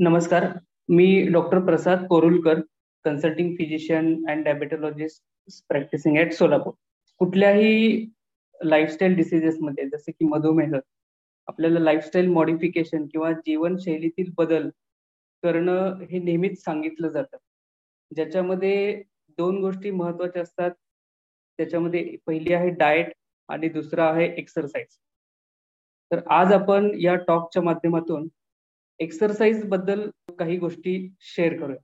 नमस्कार मी doctor Prasad Korulkar consulting physician and diabetologist practicing at Solapur. कुठल्याही lifestyle डिसिजेसमध्ये जसे की मधुमेह आपल्याला लाईफस्टाईल मॉडिफिकेशन किंवा जीवनशैलीतील बदल करणं हे नेहमीच सांगितलं जातं. ज्याच्यामध्ये दोन गोष्टी महत्त्वाच्या असतात. त्याच्यामध्ये पहिली आहे डाएट आणि दुसरा आहे एक्सरसाइज तर आज आपण या टॉकच्या माध्यमातून एक्सरसाइजबद्दल काही गोष्टी शेअर करूया.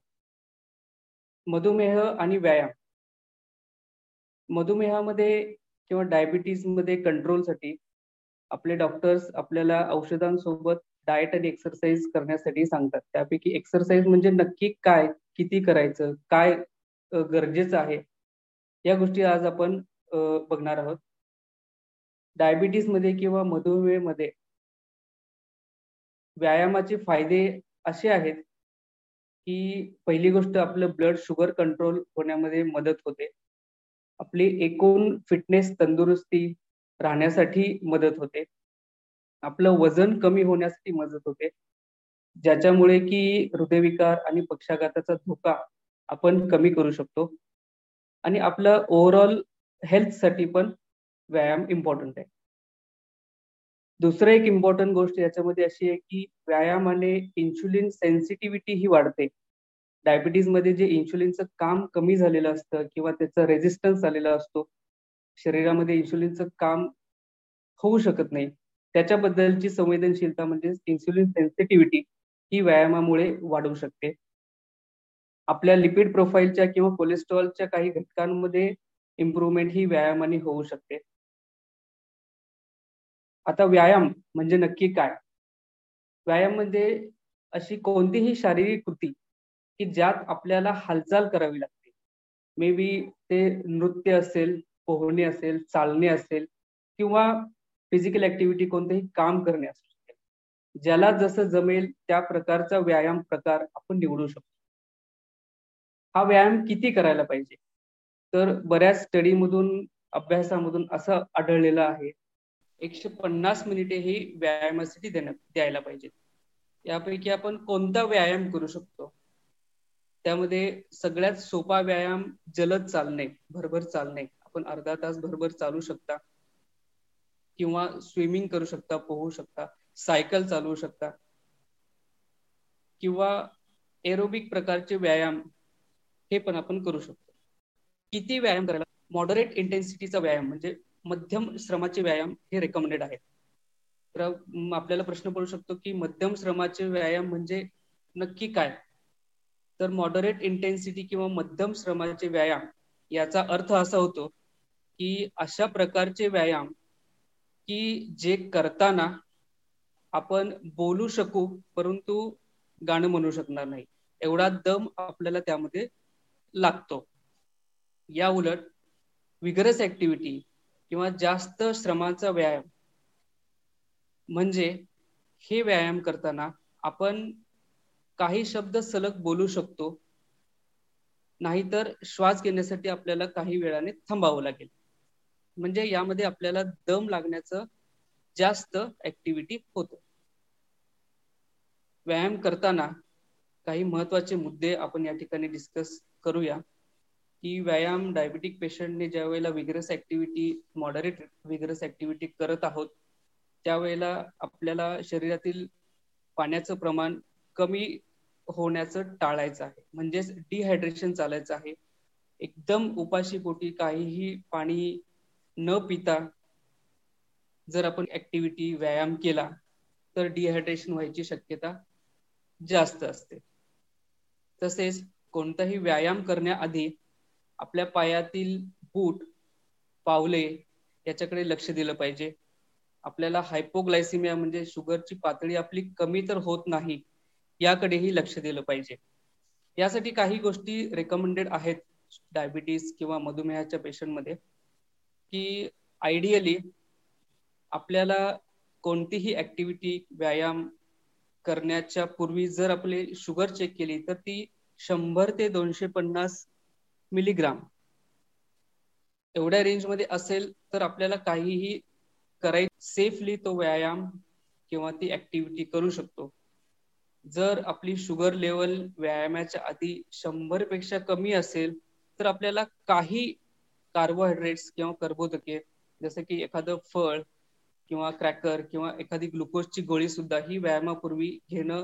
मधुमेह आणि व्यायाम. मधुमेहामध्ये किंवा डायबिटीजमध्ये कंट्रोलसाठी आपले डॉक्टर्स आपल्याला औषधांसोबत डाएट आणि एक्सरसाइज करण्यासाठी सांगतात. त्यापैकी एक्सरसाइज म्हणजे नक्की काय किती करायचं काय गरजेचं आहे या गोष्टी आज आपण बघणार आहोत. डायबिटीजमध्ये किंवा मधुमेहमध्ये व्यायामाचे फायदे असे आहेत की पहिली गोष्ट आपलं ब्लड शुगर कंट्रोल होण्यामध्ये मदत होते. आपली एकूण फिटनेस तंदुरुस्ती राहण्यासाठी मदत होते. आपलं वजन कमी होण्यासाठी मदत होते. ज्याच्यामुळे की हृदयविकार आणि पक्षाघाताचा धोका आपण कमी करू शकतो. आणि आपलं ओव्हरऑल हेल्थसाठी पण व्यायाम इम्पॉर्टंट आहे. दुसरं एक इम्पॉर्टंट गोष्ट याच्यामध्ये अशी आहे की व्यायामाने इन्शुलिन सेन्सिटिव्हिटी ही वाढते. डायबिटीजमध्ये जे इन्शुलिनचं काम कमी झालेलं असतं किंवा त्याचा रेझिस्टन्स आलेला असतो शरीरामध्ये इन्शुलिनचं काम होऊ शकत नाही. त्याच्याबद्दलची संवेदनशीलता म्हणजे इन्सुलिन सेन्सिटिव्हिटी ही व्यायामामुळे वाढू शकते. आपल्या लिपिड प्रोफाईलच्या किंवा कोलेस्ट्रॉलच्या काही घटकांमध्ये इम्प्रूव्हमेंट ही व्यायामाने होऊ शकते. आता व्यायाम म्हणजे नक्की काय? व्यायाम म्हणजे अशी कोणतीही शारीरिक कृती की ज्यात आपल्याला हालचाल करावी लागते. मे बी ते नृत्य असेल पोहणे असेल चालणे असेल किंवा फिजिकल ऍक्टिव्हिटी कोणतेही काम करणे असू शकते. ज्याला जसं जमेल त्या प्रकारचा व्यायाम प्रकार आपण निवडू शकतो. हा व्यायाम किती करायला पाहिजे? तर बऱ्याच स्टडीमधून अभ्यासामधून असं आढळलेलं आहे एकशे पन्नास मिनिटे ही व्यायामासाठी देण्या द्यायला पाहिजे यापैकी आपण कोणता व्यायाम करू शकतो? त्यामध्ये सगळ्यात सोपा व्यायाम जलद चालणे भरभर चालणे. आपण अर्धा तास भरभर चालू शकता. किंवा स्विमिंग करू शकता पोहू शकता सायकल चालवू शकता. किंवा एरोबिक प्रकारचे व्यायाम हे पण आपण करू शकतो. किती व्यायाम करायला मॉडरेट इंटेन्सिटीचा व्यायाम म्हणजे मध्यम श्रमाचे व्यायाम हे रेकमेंडेड आहेत. तर आपल्याला प्रश्न पडू शकतो की मध्यम श्रमाचे व्यायाम म्हणजे नक्की काय? तर मॉडरेट इंटेन्सिटी किंवा मध्यम श्रमाचे व्यायाम याचा अर्थ असा होतो की अशा प्रकारचे व्यायाम की जे करताना आपण बोलू शकू परंतु गाणं म्हणू शकणार नाही. एवढा दम आपल्याला त्यामध्ये लागतो. या उलट विगरस ऍक्टिव्हिटी किंवा जास्त श्रमाचा व्यायाम. म्हणजे हे व्यायाम करताना आपण काही शब्द सलग बोलू शकतो. नाहीतर श्वास घेण्यासाठी आपल्याला काही वेळाने थांबावं लागेल. म्हणजे यामध्ये आपल्याला दम लागण्याचं जास्त ऍक्टिव्हिटी होतो. व्यायाम करताना काही महत्त्वाचे मुद्दे आपण या ठिकाणी डिस्कस करूया. की व्यायाम डायबिटिक पेशंटने ज्या वेळेला vigorous activity moderate vigorous activity करत आहोत त्यावेळेला आपल्याला शरीरातील पाण्याचं प्रमाण कमी होण्याचं टाळायचं आहे. म्हणजेच डिहायड्रेशन चालायचं आहे. एकदम उपाशी पोटी काहीही पाणी न पिता जर आपण ऍक्टिव्हिटी व्यायाम केला तर डिहायड्रेशन व्हायची शक्यता जास्त असते. तसेच कोणताही व्यायाम करण्याआधी आपल्या पायातील बूट पावले याच्याकडे लक्ष दिलं पाहिजे. आपल्याला हायपोग्लायसिमिया म्हणजे शुगरची पातळी आपली कमी तर होत नाही याकडेही लक्ष दिलं पाहिजे. यासाठी काही गोष्टी रेकमेंडेड आहेत डायबिटीस किंवा मधुमेहाच्या पेशंटमध्ये की आयडियली आपल्याला कोणतीही ऍक्टिव्हिटी व्यायाम करण्याच्या पूर्वी जर आपली शुगर चेक केली तर ती शंभर ते दोनशे पन्नास मिलीग्राम. एवढ्या रेंजमध्ये असेल तर आपल्याला काहीही कराय सेफली तो व्यायाम किंवा ती ऍक्टिव्हिटी करू शकतो. जर आपली शुगर लेवल व्यायामाच्या आधी शंभरपेक्षा कमी असेल तर आपल्याला काही कार्बोहायड्रेट्स किंवा कर्बोदके जसं की एखादं फळ किंवा क्रॅकर किंवा एखादी ग्लुकोजची गोळी सुद्धा ही व्यायामापूर्वी घेणं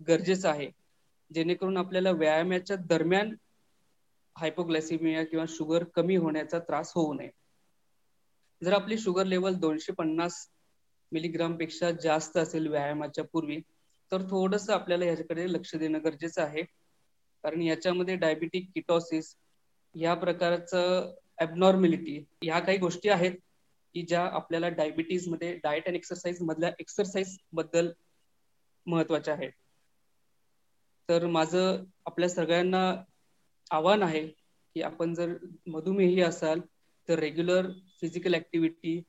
गरजेचं आहे. जेणेकरून आपल्याला व्यायामाच्या दरम्यान हायपोग्लायसिमिया किंवा शुगर कमी होण्याचा त्रास होऊ नये. जर आपली शुगर लेवल दोनशे पन्नास मिलीग्रामपेक्षा जास्त असेल व्यायामाच्या पूर्वी तर थोडस आपल्याला याच्याकडे लक्ष देणं गरजेचं आहे. कारण याच्यामध्ये डायबिटिक किटॉसिस या प्रकारचं ॲबनॉर्मॅलिटी ह्या काही गोष्टी आहेत की ज्या आपल्याला डायबिटीजमध्ये डाएट अँड एक्सरसाइज मधल्या एक्सरसाइजबद्दल महत्त्वाच्या आहेत. तर माझं आपल्या सगळ्यांना आव्हान आहे की आपण जर मधुमेही असाल तर regular physical activity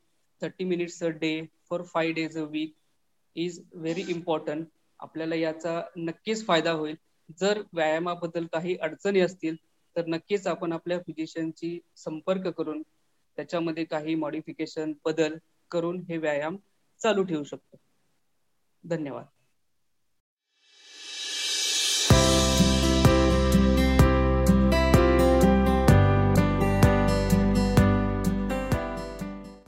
thirty minutes a day for five days a week is very important आपल्याला याचा नक्कीच फायदा होईल. जर व्यायामाबद्दल काही अडचणी असतील तर नक्कीच आपण आपल्या फिजिशियनशी संपर्क करून त्याच्यामध्ये काही मॉडिफिकेशन बदल करून हे व्यायाम चालू ठेवू शकतो. धन्यवाद.